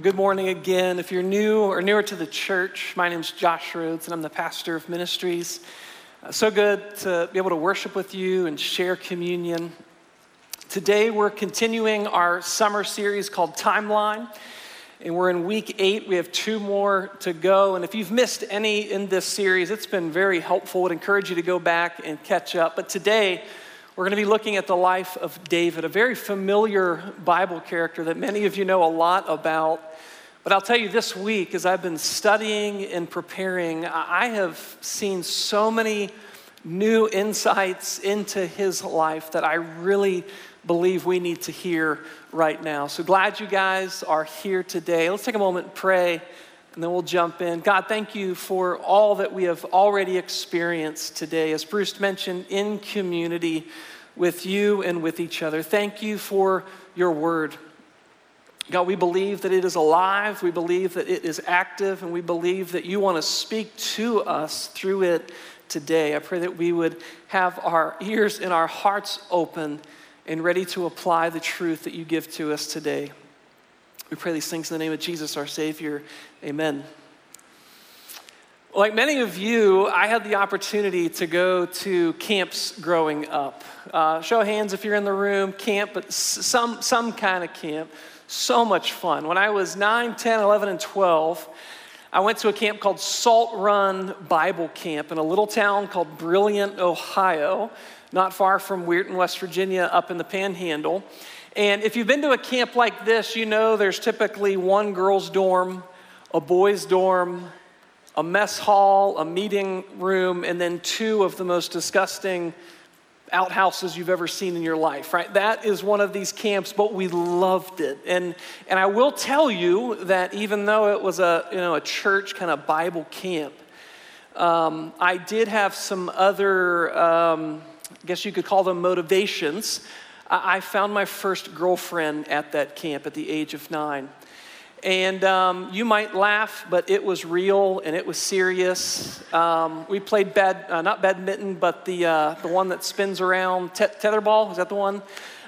Well, good morning again. If you're new or newer to the church, my name is Josh Rhodes, and I'm the pastor of ministries. Uh, so good to be able to worship with you and share communion. Today, we're continuing our summer series called Timeline, and we're in week eight. We have two more to go. And if you've missed any in this series, it's been very helpful. I would encourage you to go back and catch up. But today, we're going to be looking at the life of David, a very familiar Bible character that many of you know a lot about. But I'll tell you this week, as I've been studying and preparing, I have seen so many new insights into his life that I really believe we need to hear right now. So glad you guys are here today. Let's take a moment and pray and then we'll jump in. God, thank you for all that we have already experienced today. As Bruce mentioned, in community with you and with each other. Thank you for your word. God, we believe that it is alive, we believe that it is active, and we believe that you want to speak to us through it today. I pray that we would have our ears and our hearts open and ready to apply the truth that you give to us today. We pray these things in the name of Jesus, our Savior. Amen. Like many of you, I had the opportunity to go to camps growing up. Uh, show hands if you're in the room, camp, but some, some kind of camp. So much fun. When I was 9, 10, 11, and 12, I went to a camp called Salt Run Bible Camp in a little town called Brilliant, Ohio, not far from Weirton, West Virginia, up in the panhandle. And if you've been to a camp like this, you know there's typically one girl's dorm, a boy's dorm, a mess hall, a meeting room, and then two of the most disgusting outhouses you've ever seen in your life, right? That is one of these camps, but we loved it. And, and I will tell you that even though it was a, you know, a church kind of Bible camp, um, I did have some other, um, I guess you could call them motivations I found my first girlfriend at that camp at the age of nine. And um, you might laugh, but it was real and it was serious. Um, we played bad, uh, not badminton, but the, uh, the one that spins around, te- tetherball, is that the one?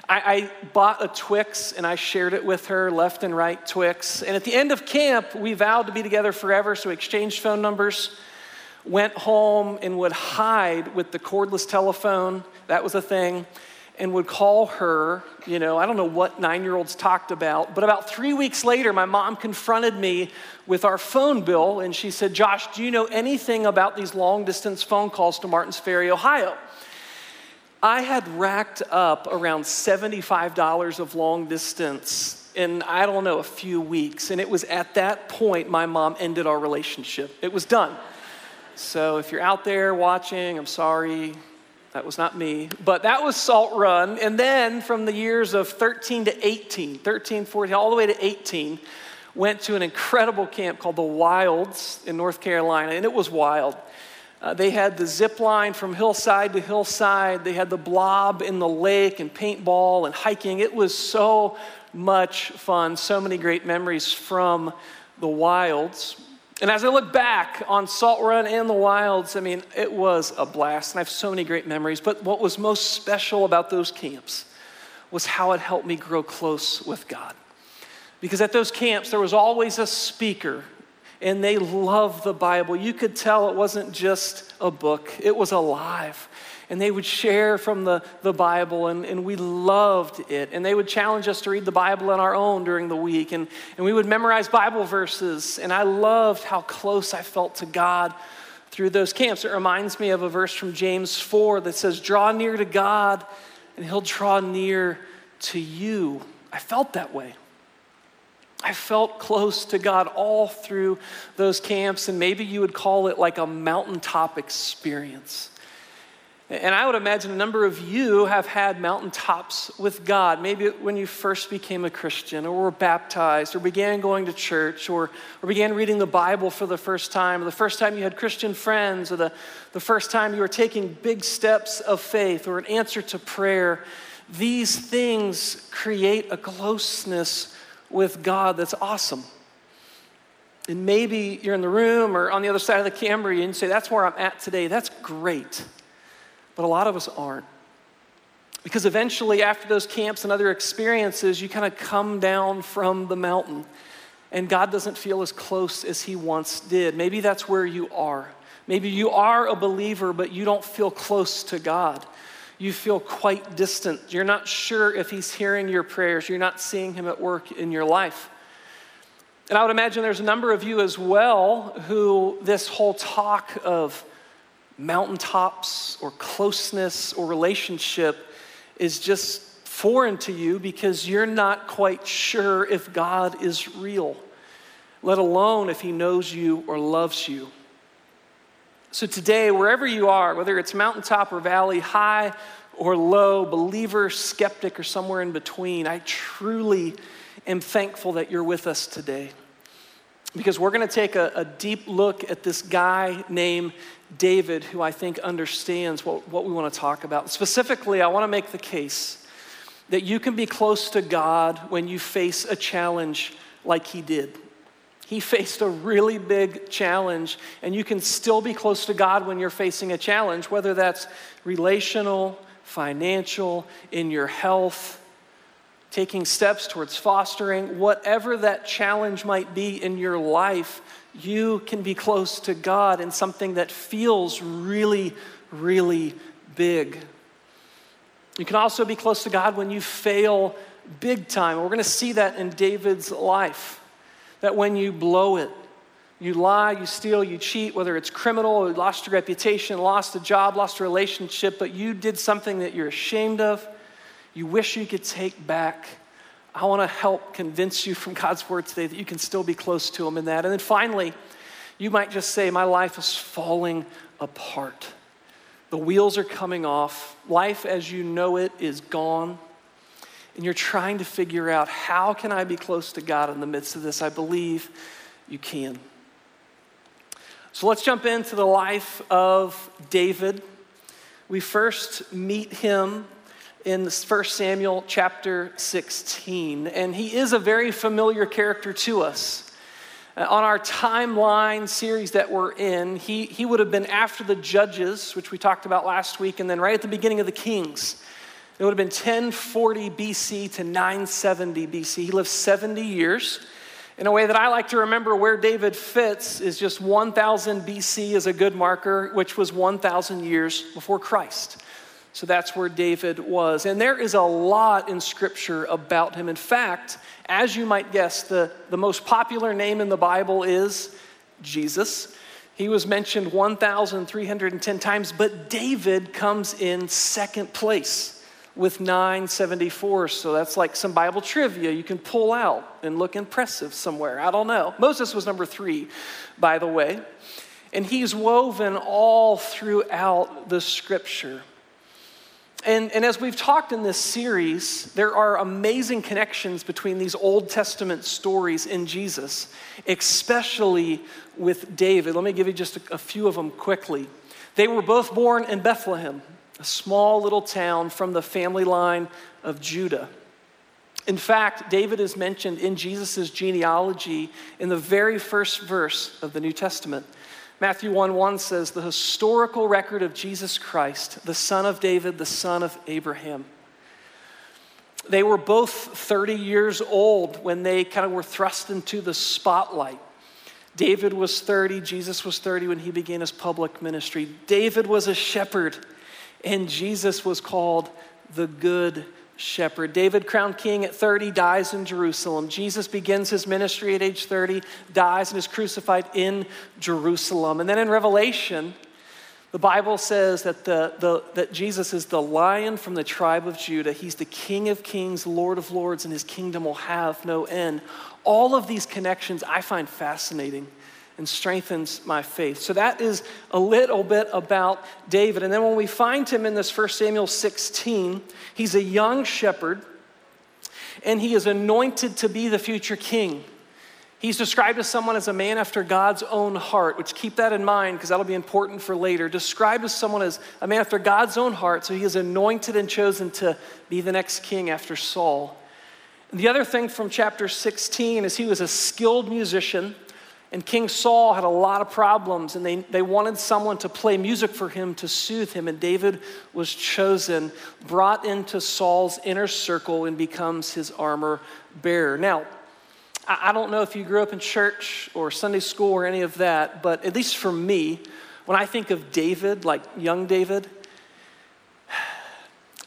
I, I, bought a Twix and I shared it with her, left and right Twix. And at the end of camp, we vowed to be together forever, so we exchanged phone numbers, went home, and would hide with the cordless telephone. That was a thing and would call her. You know, I don't know what nine year olds talked about, but about three weeks later, my mom confronted me with our phone bill and she said, Josh, do you know anything about these long distance phone calls to Martins Ferry, Ohio? I had racked up around $75 of long distance in, I don't know, a few weeks. And it was at that point my mom ended our relationship. It was done. So if you're out there watching, I'm sorry. That was not me. But that was Salt Run. And then from the years of 13 to 18, 13, 14, all the way to 18, went to an incredible camp called the Wilds in North Carolina. And it was wild. Uh, they had the zip line from hillside to hillside. They had the blob in the lake and paintball and hiking. It was so much fun. So many great memories from the wilds. And as I look back on Salt Run and the Wilds, I mean, it was a blast, and I have so many great memories. But what was most special about those camps was how it helped me grow close with God. Because at those camps, there was always a speaker, and they loved the Bible. You could tell it wasn't just a book, it was alive and they would share from the, the Bible, and, and we loved it. And they would challenge us to read the Bible on our own during the week, and, and we would memorize Bible verses. And I loved how close I felt to God through those camps. It reminds me of a verse from James 4 that says, Draw near to God, and He'll draw near to you. I felt that way. I felt close to God all through those camps, and maybe you would call it like a mountaintop experience. And I would imagine a number of you have had mountaintops with God. Maybe when you first became a Christian, or were baptized, or began going to church, or, or began reading the Bible for the first time, or the first time you had Christian friends, or the, the first time you were taking big steps of faith, or an answer to prayer. These things create a closeness with God that's awesome. And maybe you're in the room or on the other side of the camera and you say, That's where I'm at today. That's great. But a lot of us aren't. Because eventually, after those camps and other experiences, you kind of come down from the mountain and God doesn't feel as close as He once did. Maybe that's where you are. Maybe you are a believer, but you don't feel close to God. You feel quite distant. You're not sure if He's hearing your prayers. You're not seeing Him at work in your life. And I would imagine there's a number of you as well who this whole talk of mountaintops or closeness or relationship is just foreign to you because you're not quite sure if God is real, let alone if He knows you or loves you. So, today, wherever you are, whether it's mountaintop or valley, high or low, believer, skeptic, or somewhere in between, I truly am thankful that you're with us today. Because we're going to take a, a deep look at this guy named David, who I think understands what, what we want to talk about. Specifically, I want to make the case that you can be close to God when you face a challenge like he did. He faced a really big challenge, and you can still be close to God when you're facing a challenge, whether that's relational, financial, in your health, taking steps towards fostering, whatever that challenge might be in your life, you can be close to God in something that feels really, really big. You can also be close to God when you fail big time. We're going to see that in David's life. That when you blow it, you lie, you steal, you cheat, whether it's criminal, you lost your reputation, lost a job, lost a relationship, but you did something that you're ashamed of, you wish you could take back. I want to help convince you from God's word today that you can still be close to Him in that. And then finally, you might just say, My life is falling apart. The wheels are coming off. Life as you know it is gone. And you're trying to figure out how can I be close to God in the midst of this? I believe you can. So let's jump into the life of David. We first meet him in 1 Samuel chapter 16, and he is a very familiar character to us. Uh, on our timeline series that we're in, he, he would have been after the Judges, which we talked about last week, and then right at the beginning of the Kings. It would have been 1040 BC to 970 BC. He lived 70 years. In a way that I like to remember where David fits is just 1000 BC is a good marker, which was 1000 years before Christ. So that's where David was. And there is a lot in Scripture about him. In fact, as you might guess, the, the most popular name in the Bible is Jesus. He was mentioned 1,310 times, but David comes in second place with 974. So that's like some Bible trivia you can pull out and look impressive somewhere. I don't know. Moses was number three, by the way. And he's woven all throughout the scripture. And, and as we've talked in this series, there are amazing connections between these Old Testament stories in Jesus, especially with David. Let me give you just a, a few of them quickly. They were both born in Bethlehem, a small little town from the family line of Judah. In fact, David is mentioned in Jesus' genealogy in the very first verse of the New Testament. Matthew 1 1 says, the historical record of Jesus Christ, the son of David, the son of Abraham. They were both 30 years old when they kind of were thrust into the spotlight. David was 30, Jesus was 30 when he began his public ministry. David was a shepherd, and Jesus was called the Good shepherd. David, crowned king at 30, dies in Jerusalem. Jesus begins his ministry at age 30, dies, and is crucified in Jerusalem. And then in Revelation, the Bible says that, the, the, that Jesus is the lion from the tribe of Judah. He's the King of kings, Lord of lords, and his kingdom will have no end. All of these connections I find fascinating and strengthens my faith. So that is a little bit about David. And then when we find him in this 1 Samuel 16, he's a young shepherd and he is anointed to be the future king. He's described as someone as a man after God's own heart, which keep that in mind because that'll be important for later. Described as someone as a man after God's own heart, so he is anointed and chosen to be the next king after Saul. The other thing from chapter 16 is he was a skilled musician. And King Saul had a lot of problems, and they, they wanted someone to play music for him to soothe him. And David was chosen, brought into Saul's inner circle, and becomes his armor bearer. Now, I, I don't know if you grew up in church or Sunday school or any of that, but at least for me, when I think of David, like young David,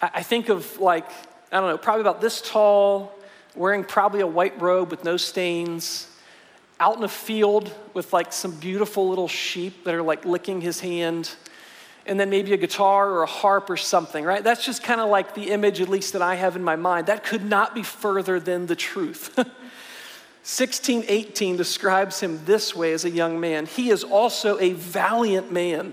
I, I think of like, I don't know, probably about this tall, wearing probably a white robe with no stains out in a field with like some beautiful little sheep that are like licking his hand, and then maybe a guitar or a harp or something, right? That's just kind of like the image, at least that I have in my mind. That could not be further than the truth. 1618 describes him this way as a young man. He is also a valiant man,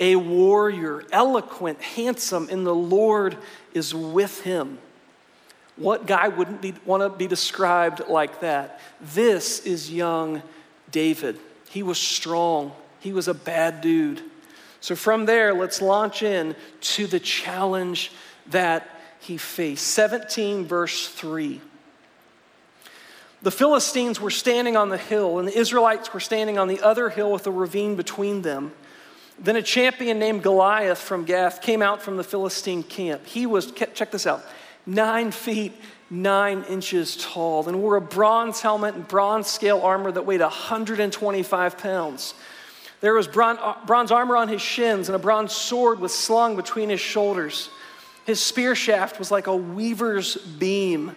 a warrior, eloquent, handsome, and the Lord is with him. What guy wouldn't want to be described like that? This is young David. He was strong, he was a bad dude. So, from there, let's launch in to the challenge that he faced. 17, verse 3. The Philistines were standing on the hill, and the Israelites were standing on the other hill with a ravine between them. Then a champion named Goliath from Gath came out from the Philistine camp. He was, check this out, nine feet, nine inches tall, and wore a bronze helmet and bronze scale armor that weighed 125 pounds. There was uh, bronze armor on his shins, and a bronze sword was slung between his shoulders. His spear shaft was like a weaver's beam,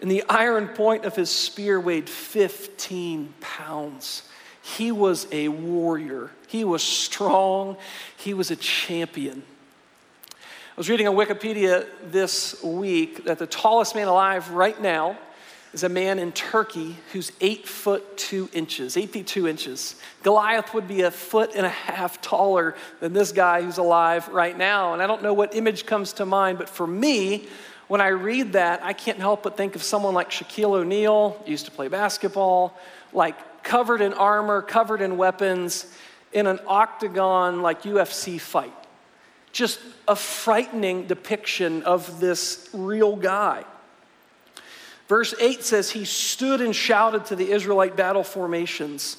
and the iron point of his spear weighed 15 pounds. He was a warrior. He was strong. He was a champion was reading on Wikipedia this week that the tallest man alive right now is a man in Turkey who's eight foot two inches, eight feet two inches. Goliath would be a foot and a half taller than this guy who's alive right now. And I don't know what image comes to mind, but for me, when I read that, I can't help but think of someone like Shaquille O'Neal, used to play basketball, like covered in armor, covered in weapons, in an octagon like UFC fight. Just a frightening depiction of this real guy. Verse 8 says, He stood and shouted to the Israelite battle formations.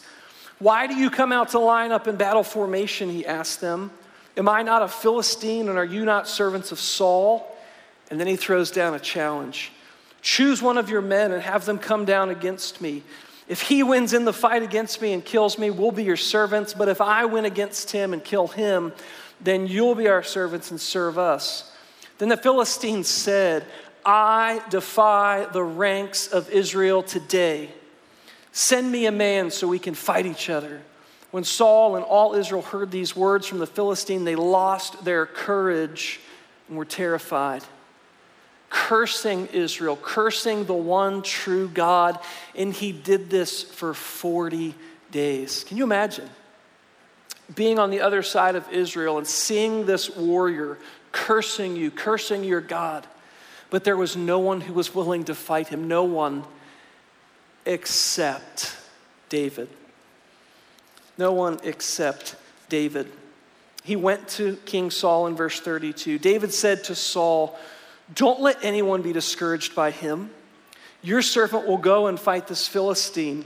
Why do you come out to line up in battle formation? He asked them. Am I not a Philistine and are you not servants of Saul? And then he throws down a challenge Choose one of your men and have them come down against me. If he wins in the fight against me and kills me, we'll be your servants. But if I win against him and kill him, then you'll be our servants and serve us. Then the Philistines said, I defy the ranks of Israel today. Send me a man so we can fight each other. When Saul and all Israel heard these words from the Philistine, they lost their courage and were terrified. Cursing Israel, cursing the one true God, and he did this for 40 days. Can you imagine? Being on the other side of Israel and seeing this warrior cursing you, cursing your God. But there was no one who was willing to fight him, no one except David. No one except David. He went to King Saul in verse 32. David said to Saul, Don't let anyone be discouraged by him. Your servant will go and fight this Philistine.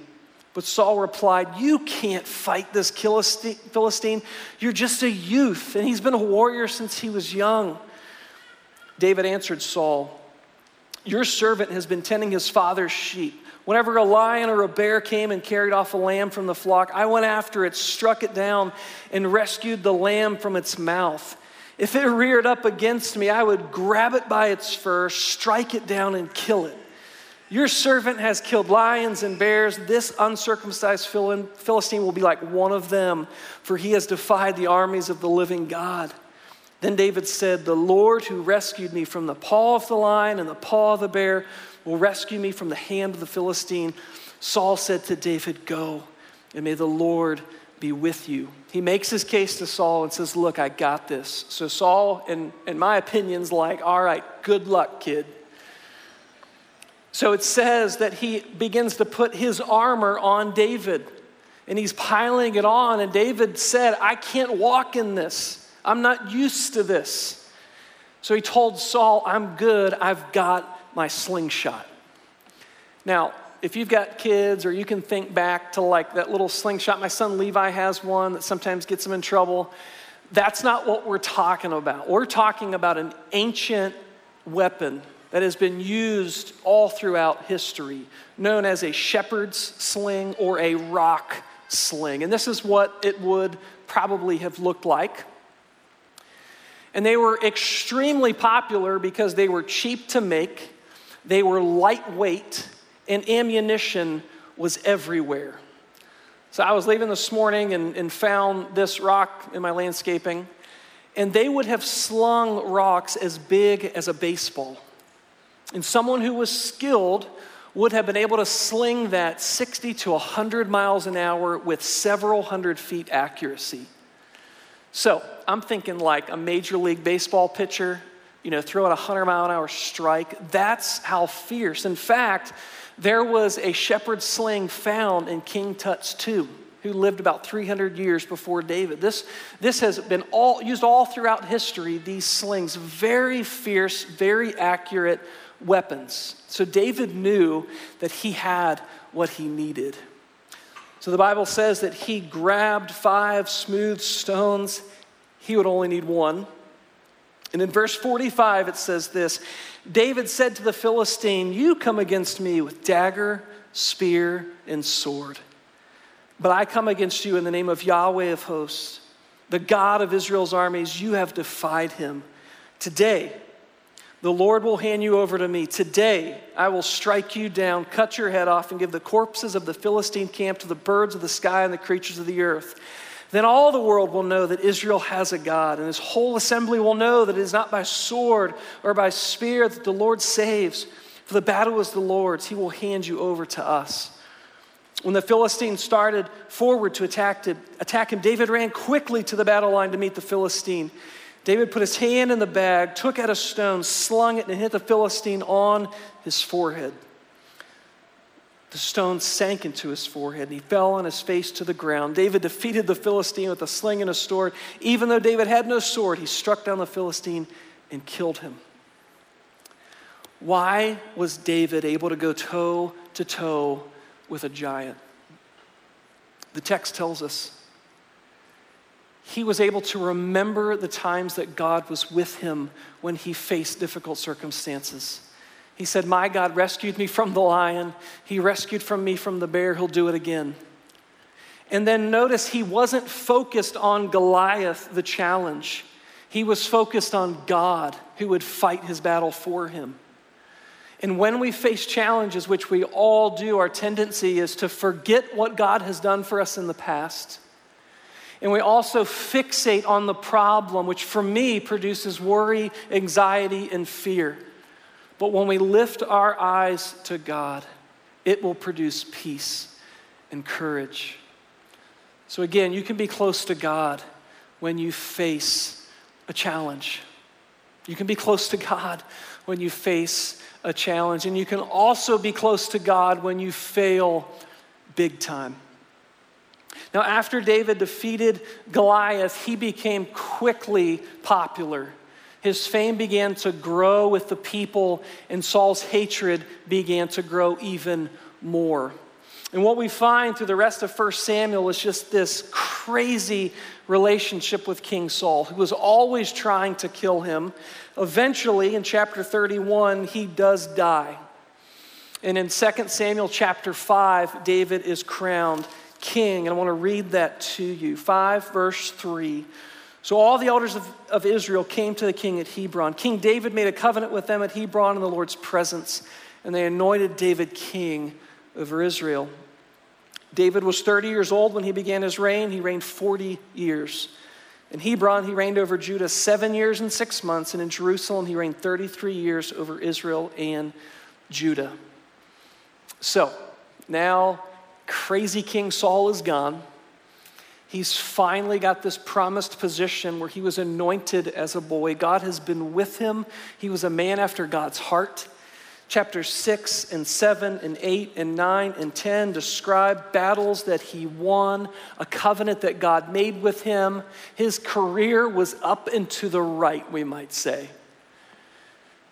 But Saul replied, You can't fight this Philistine. You're just a youth, and he's been a warrior since he was young. David answered Saul, Your servant has been tending his father's sheep. Whenever a lion or a bear came and carried off a lamb from the flock, I went after it, struck it down, and rescued the lamb from its mouth. If it reared up against me, I would grab it by its fur, strike it down, and kill it. Your servant has killed lions and bears. This uncircumcised Philistine will be like one of them, for he has defied the armies of the living God. Then David said, The Lord who rescued me from the paw of the lion and the paw of the bear will rescue me from the hand of the Philistine. Saul said to David, Go. and may the Lord be with you. He makes his case to Saul and says, Look, I got this. So Saul, in, in my opinion, is like, All right, good luck, kid. So it says that he begins to put his armor on David and he's piling it on. And David said, I can't walk in this. I'm not used to this. So he told Saul, I'm good. I've got my slingshot. Now, if you've got kids or you can think back to like that little slingshot, my son Levi has one that sometimes gets him in trouble. That's not what we're talking about. We're talking about an ancient weapon that has been used all throughout history, known as a shepherd's sling or a rock sling. And this is what it would probably have looked like. And they were extremely popular because they were cheap to make, they were lightweight, and ammunition was everywhere. So I was leaving this morning and, and found this rock in my landscaping, and they would have slung rocks as big as a baseball. And someone who was skilled would have been able to sling that 60 to 100 miles an hour with several hundred feet accuracy. So I'm thinking like a Major League Baseball pitcher, you know, throw out a 100 mile an hour strike. That's how fierce. In fact, there was a shepherd sling found in King Tut's tomb who lived about 300 years before David. This, this has been all, used all throughout history, these slings, very fierce, very accurate weapons. So David knew that he had what he needed. So the Bible says that he grabbed five smooth stones. He would only need one. And in verse 45, it says this David said to the Philistine, You come against me with dagger, spear, and sword. But I come against you in the name of Yahweh of hosts, the God of Israel's armies. You have defied him. Today, the Lord will hand you over to me. Today I will strike you down, cut your head off, and give the corpses of the Philistine camp to the birds of the sky and the creatures of the earth. Then all the world will know that Israel has a God, and his whole assembly will know that it is not by sword or by spear that the Lord saves. For the battle is the Lord's, he will hand you over to us. When the Philistine started forward to attack, to attack him, David ran quickly to the battle line to meet the Philistine. David put his hand in the bag, took out a stone, slung it, and hit the Philistine on his forehead. The stone sank into his forehead, and he fell on his face to the ground. David defeated the Philistine with a sling and a sword. Even though David had no sword, he struck down the Philistine and killed him. Why was David able to go toe to toe with a giant? The text tells us he was able to remember the times that God was with him when he faced difficult circumstances. He said, My God rescued me from the lion. He rescued from me from the bear. He'll do it again. And then notice he wasn't focused on Goliath, the challenge. He was focused on God who would fight his battle for him. And when we face challenges, which we all do, our tendency is to forget what God has done for us in the past and we also fixate on the problem, which for me produces worry, anxiety, and fear. But when we lift our eyes to God, it will produce peace and courage. So, again, you can be close to God when you face a challenge. You can be close to God when you face a challenge. And you can also be close to God when you fail big time. Now, after David defeated Goliath, he became quickly popular. His fame began to grow with the people, and Saul's hatred began to grow even more. And what we find through the rest of 1 Samuel is just this crazy relationship with King Saul, who was always trying to kill him. Eventually, in chapter 31, he does die. And in 2 Samuel chapter 5, David is crowned king. And I want to read that to you. 5, verse 3. So all the elders of, of Israel came to the king at Hebron. King David made a covenant with them at Hebron in the Lord's presence, and they anointed David king over Israel. David was 30 years old when he began his reign. He reigned 40 years. In Hebron, he reigned over Judah seven years and six months, and in Jerusalem, he reigned 33 years over Israel and Judah. So, now crazy King Saul is gone. He's finally got this promised position where he was anointed as a boy. God has been with him. He was a man after God's heart. Chapters 6 and 7 and 8 and 9 and 10 describe battles that he won, a covenant that God made with him. His career was up and to the right, we might say.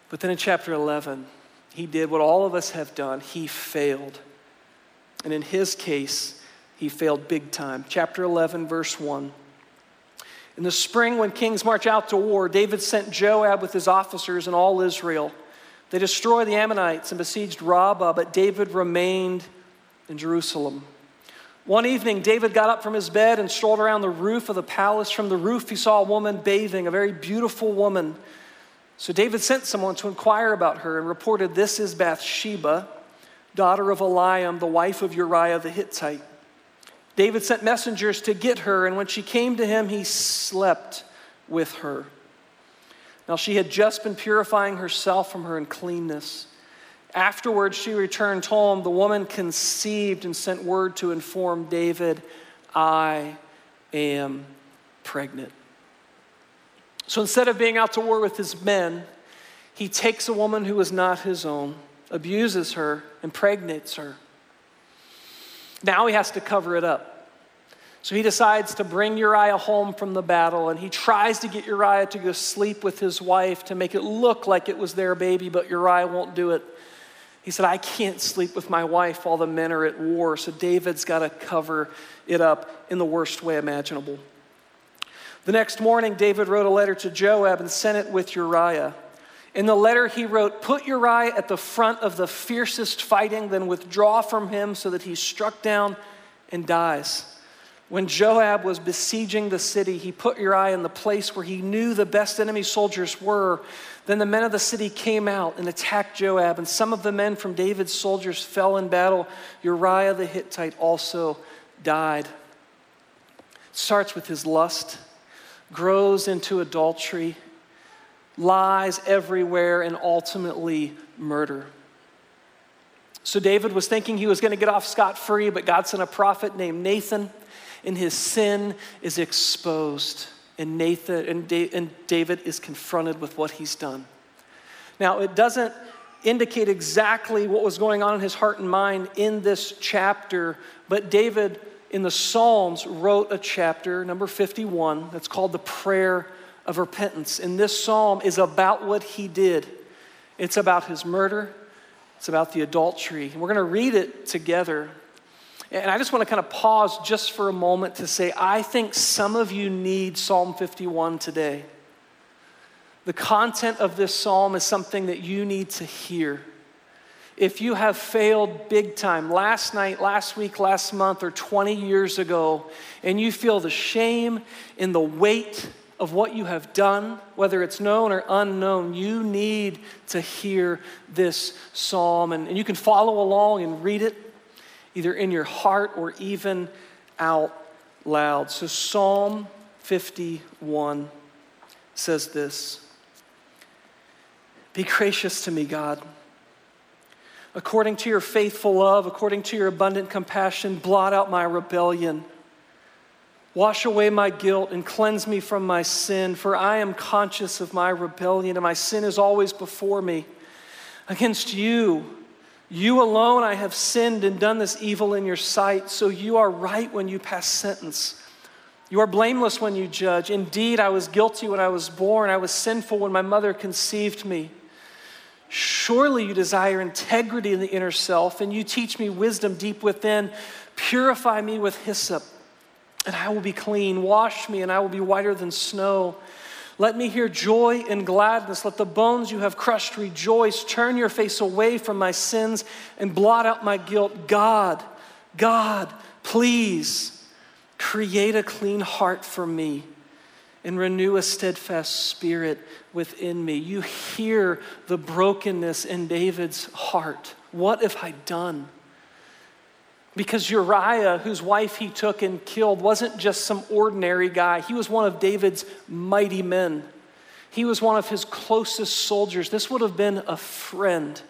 But then in chapter 11, he did what all of us have done he failed. And in his case, he failed big time. Chapter 11, verse 1. In the spring, when kings march out to war, David sent Joab with his officers and all Israel. They destroyed the Ammonites and besieged Rabbah, but David remained in Jerusalem. One evening, David got up from his bed and strolled around the roof of the palace. From the roof, he saw a woman bathing, a very beautiful woman. So David sent someone to inquire about her and reported, This is Bathsheba, daughter of Eliam, the wife of Uriah the Hittite. David sent messengers to get her, and when she came to him, he slept with her. Now, she had just been purifying herself from her uncleanness. Afterwards, she returned home. The woman conceived and sent word to inform David, I am pregnant. So instead of being out to war with his men, he takes a woman who is not his own, abuses her, impregnates her. Now he has to cover it up. So he decides to bring Uriah home from the battle, and he tries to get Uriah to go sleep with his wife to make it look like it was their baby, but Uriah won't do it. He said, I can't sleep with my wife while the men are at war, so David's got to cover it up in the worst way imaginable. The next morning, David wrote a letter to Joab and sent it with Uriah. In the letter, he wrote, Put Uriah at the front of the fiercest fighting, then withdraw from him so that he's struck down and dies. When Joab was besieging the city, he put Uriah in the place where he knew the best enemy soldiers were. Then the men of the city came out and attacked Joab, and some of the men from David's soldiers fell in battle. Uriah the Hittite also died. It starts with his lust, grows into adultery lies everywhere, and ultimately murder. So David was thinking he was going to get off scot free, but God sent a prophet named Nathan, and his sin is exposed. And Nathan and, and David is confronted with what he's done. Now, it doesn't indicate exactly what was going on in his heart and mind in this chapter, but David in the Psalms wrote a chapter, number 51, that's called the Prayer of repentance. And this psalm is about what he did. It's about his murder, it's about the adultery. We're going to read it together. And I just want to kind of pause just for a moment to say, I think some of you need Psalm 51 today. The content of this psalm is something that you need to hear. If you have failed big time, last night, last week, last month, or 20 years ago, and you feel the shame and the weight of what you have done, whether it's known or unknown, you need to hear this psalm. And, and you can follow along and read it either in your heart or even out loud. So, Psalm 51 says this Be gracious to me, God. According to your faithful love, according to your abundant compassion, blot out my rebellion. Wash away my guilt and cleanse me from my sin, for I am conscious of my rebellion, and my sin is always before me. Against you, you alone, I have sinned and done this evil in your sight, so you are right when you pass sentence. You are blameless when you judge. Indeed, I was guilty when I was born, I was sinful when my mother conceived me. Surely you desire integrity in the inner self, and you teach me wisdom deep within. Purify me with hyssop and I will be clean. Wash me, and I will be whiter than snow. Let me hear joy and gladness. Let the bones you have crushed rejoice. Turn your face away from my sins and blot out my guilt. God, God, please create a clean heart for me and renew a steadfast spirit within me. You hear the brokenness in David's heart. What have I done? Because Uriah, whose wife he took and killed, wasn't just some ordinary guy. He was one of David's mighty men. He was one of his closest soldiers. This would have been a friend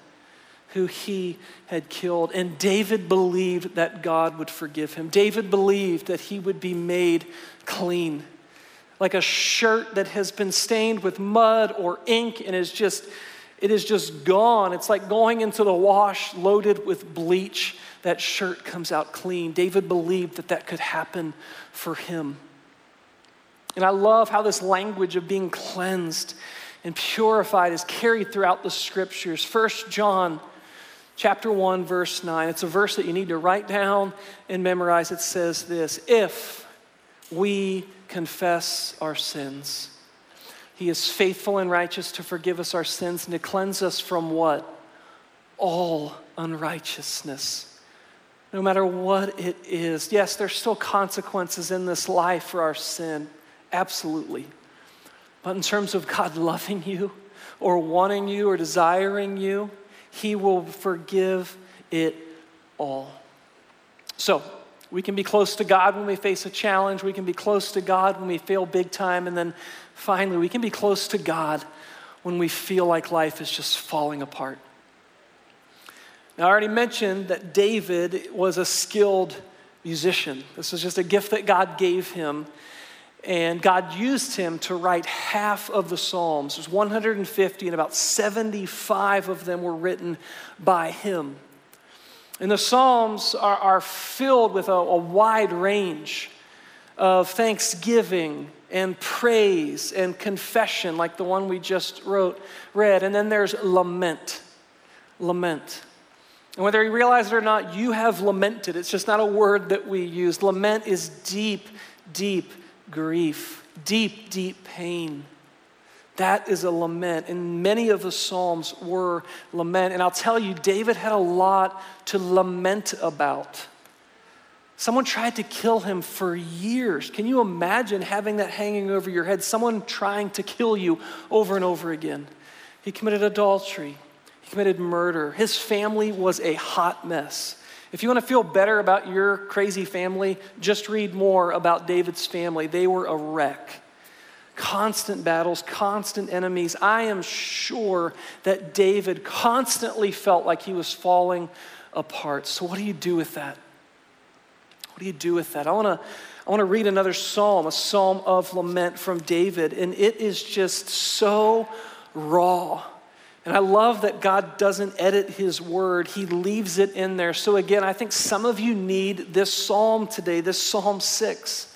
who he had killed. And David believed that God would forgive him. David believed that he would be made clean. Like a shirt that has been stained with mud or ink and is just it is just gone. It's like going into the wash loaded with bleach. That shirt comes out clean. David believed that that could happen for him. And I love how this language of being cleansed and purified is carried throughout the scriptures. First John chapter 1 verse 9. It's a verse that you need to write down and memorize. It says this, if we confess our sins, he is faithful and righteous to forgive us our sins and to cleanse us from what? All unrighteousness. No matter what it is. Yes, there's still consequences in this life for our sin. Absolutely. But in terms of God loving you or wanting you or desiring you, He will forgive it all. So, we can be close to God when we face a challenge. We can be close to God when we fail big time. And then finally, we can be close to God when we feel like life is just falling apart. Now, I already mentioned that David was a skilled musician. This was just a gift that God gave him. And God used him to write half of the Psalms. There's 150, and about 75 of them were written by him. And the Psalms are, are filled with a, a wide range of thanksgiving and praise and confession, like the one we just wrote, read. And then there's lament. Lament. And whether you realize it or not, you have lamented. It's just not a word that we use. Lament is deep, deep grief, deep, deep pain. That is a lament. And many of the Psalms were lament. And I'll tell you, David had a lot to lament about. Someone tried to kill him for years. Can you imagine having that hanging over your head? Someone trying to kill you over and over again. He committed adultery, he committed murder. His family was a hot mess. If you want to feel better about your crazy family, just read more about David's family. They were a wreck constant battles, constant enemies. I am sure that David constantly felt like he was falling apart. So, what do you do with that? What do you do with that? I want to. I want to read another psalm, a psalm of lament from David, and it is just so raw. And I love that God doesn't edit his word, he leaves it in there. So, again, I think some of you need this psalm today, this Psalm 6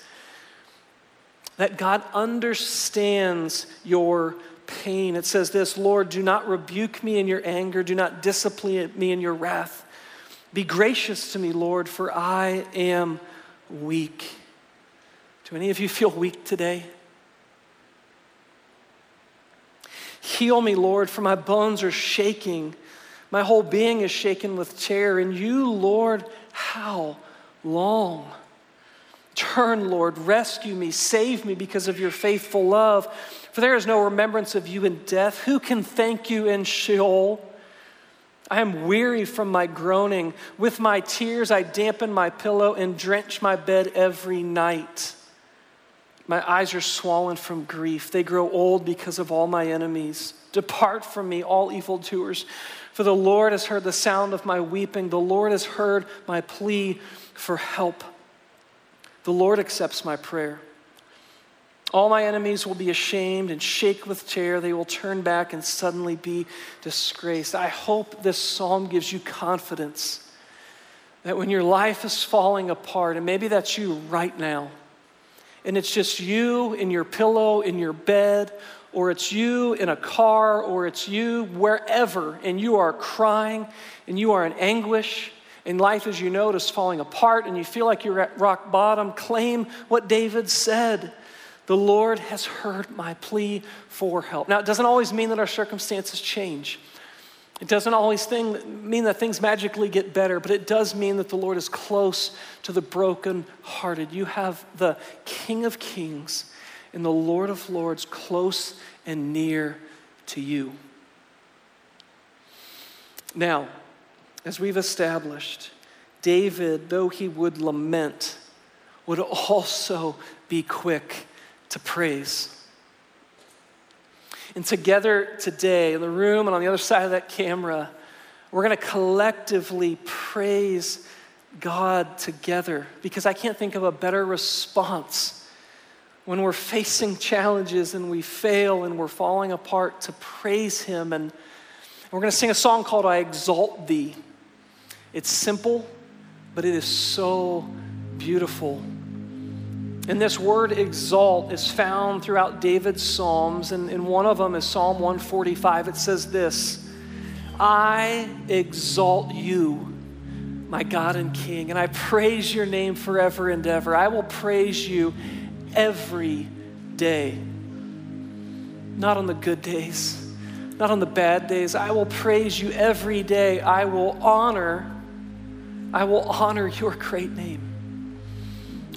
that God understands your pain. It says this Lord, do not rebuke me in your anger, do not discipline me in your wrath. Be gracious to me, Lord, for I am weak. Do any of you feel weak today? Heal me, Lord, for my bones are shaking. My whole being is shaken with terror. And you, Lord, how long? Turn, Lord, rescue me, save me because of your faithful love. For there is no remembrance of you in death. Who can thank you in Sheol? I am weary from my groaning. With my tears, I dampen my pillow and drench my bed every night. My eyes are swollen from grief. They grow old because of all my enemies. Depart from me, all evildoers, for the Lord has heard the sound of my weeping. The Lord has heard my plea for help. The Lord accepts my prayer. All my enemies will be ashamed and shake with terror. They will turn back and suddenly be disgraced. I hope this psalm gives you confidence that when your life is falling apart, and maybe that's you right now, and it's just you in your pillow, in your bed, or it's you in a car, or it's you wherever, and you are crying and you are in anguish and life as you know is falling apart and you feel like you're at rock bottom, claim what David said. The Lord has heard my plea for help. Now, it doesn't always mean that our circumstances change. It doesn't always thing, mean that things magically get better, but it does mean that the Lord is close to the brokenhearted. You have the King of Kings and the Lord of Lords close and near to you. Now, as we've established, David, though he would lament, would also be quick to praise. And together today, in the room and on the other side of that camera, We're going to collectively praise God together because I can't think of a better response when we're facing challenges and we fail and we're falling apart to praise Him. And we're going to sing a song called I Exalt Thee. It's simple, but it is so beautiful. And this word exalt is found throughout David's Psalms, and, and one of them is Psalm 145. It says this I exalt you, my God and King, and I praise your name forever and ever. I will praise you every day. Not on the good days, not on the bad days. I will praise you every day. I will honor, I will honor your great name.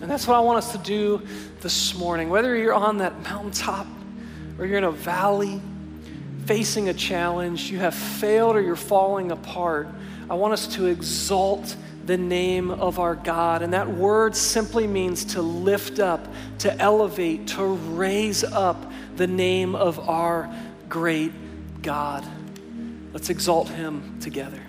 And that's what I want us to do this morning. Whether you're on that mountaintop or you're in a valley facing a challenge, you have failed or you're falling apart, I want us to exalt the name of our God. And that word simply means to lift up, to elevate, to raise up the name of our great God. Let's exalt him together.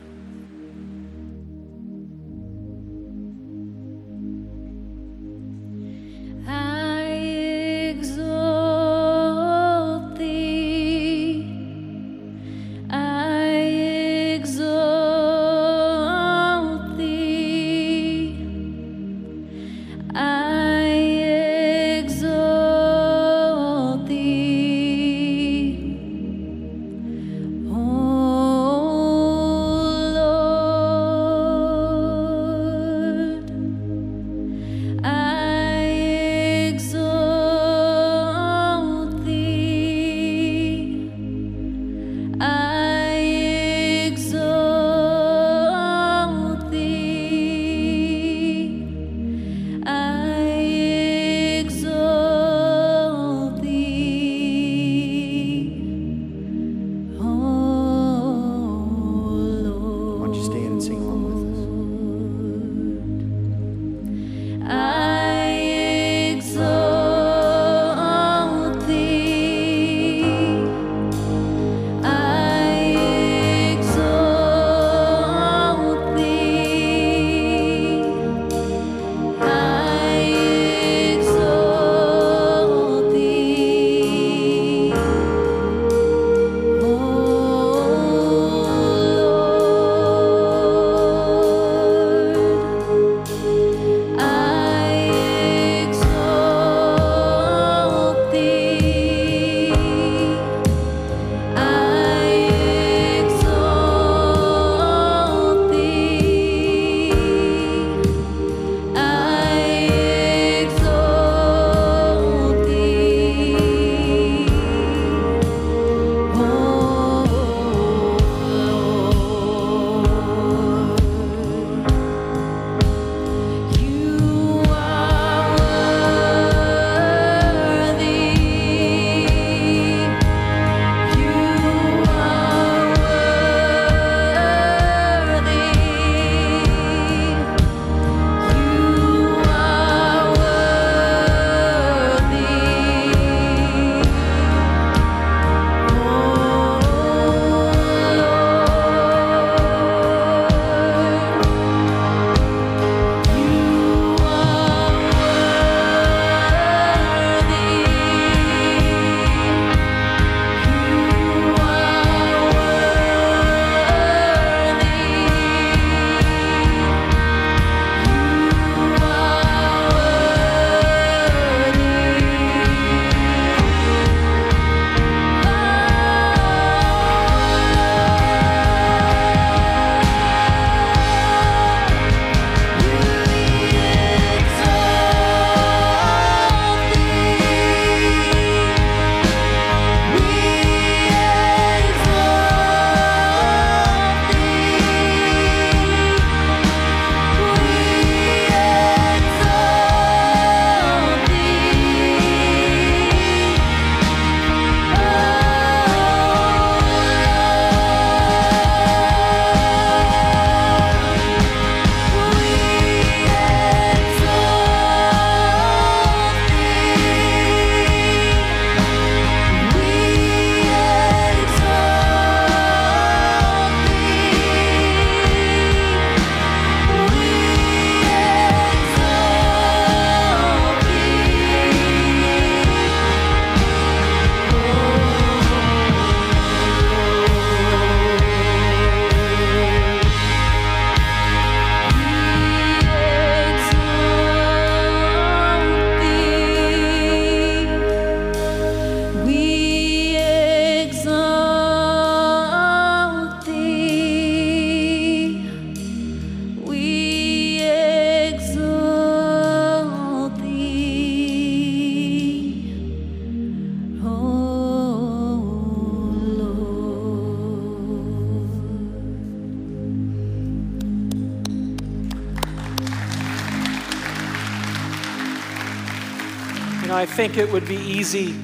Think it would be easy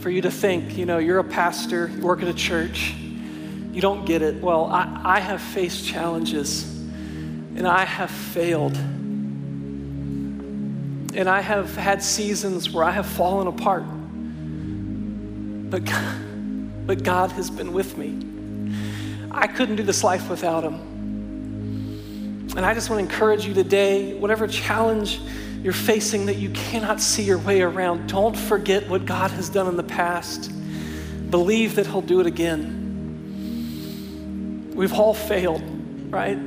for you to think, you know, you're a pastor, you work at a church, you don't get it. Well, I, I have faced challenges and I have failed. And I have had seasons where I have fallen apart. But God, but God has been with me. I couldn't do this life without Him. And I just want to encourage you today, whatever challenge you're facing that you cannot see your way around, don't forget what God has done in the past. Believe that He'll do it again. We've all failed, right?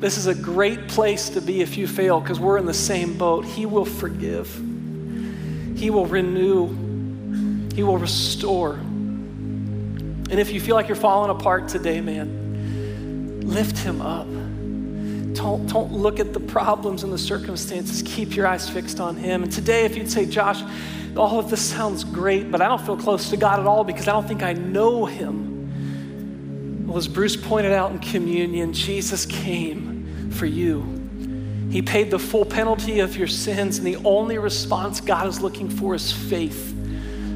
This is a great place to be if you fail because we're in the same boat. He will forgive, He will renew, He will restore. And if you feel like you're falling apart today, man, lift Him up. Don't, don't look at the problems and the circumstances. Keep your eyes fixed on Him. And today, if you'd say, Josh, all of this sounds great, but I don't feel close to God at all because I don't think I know Him. Well, as Bruce pointed out in communion, Jesus came for you. He paid the full penalty of your sins, and the only response God is looking for is faith.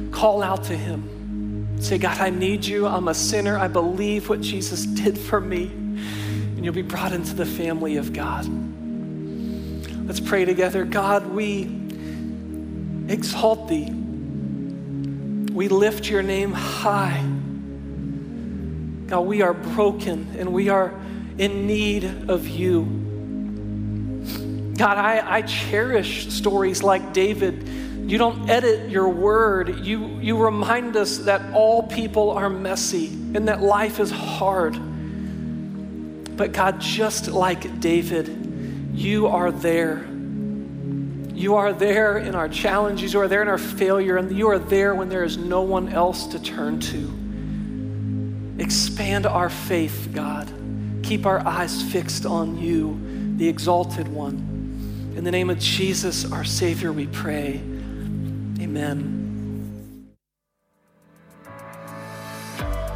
Call out to Him. Say, God, I need you. I'm a sinner. I believe what Jesus did for me and you'll be brought into the family of God. Let's pray together. God, we exalt thee. We lift your name high. God, we are broken and we are in need of you. God, I, I cherish stories like David. You don't edit your word. You, you remind us that all people are messy and that life is hard. But God, just like David, you are there. You are there in our challenges, you are there in our failure, and you are there when there is no one else to turn to. Expand our faith, God. Keep our eyes fixed on you, the exalted one. In the name of Jesus, our Savior, we pray. Amen.